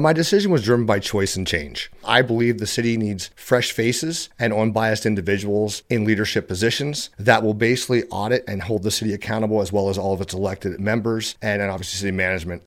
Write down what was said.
My decision was driven by choice and change. I believe the city needs fresh faces and unbiased individuals in leadership positions that will basically audit and hold the city accountable as well as all of its elected members and, and obviously city management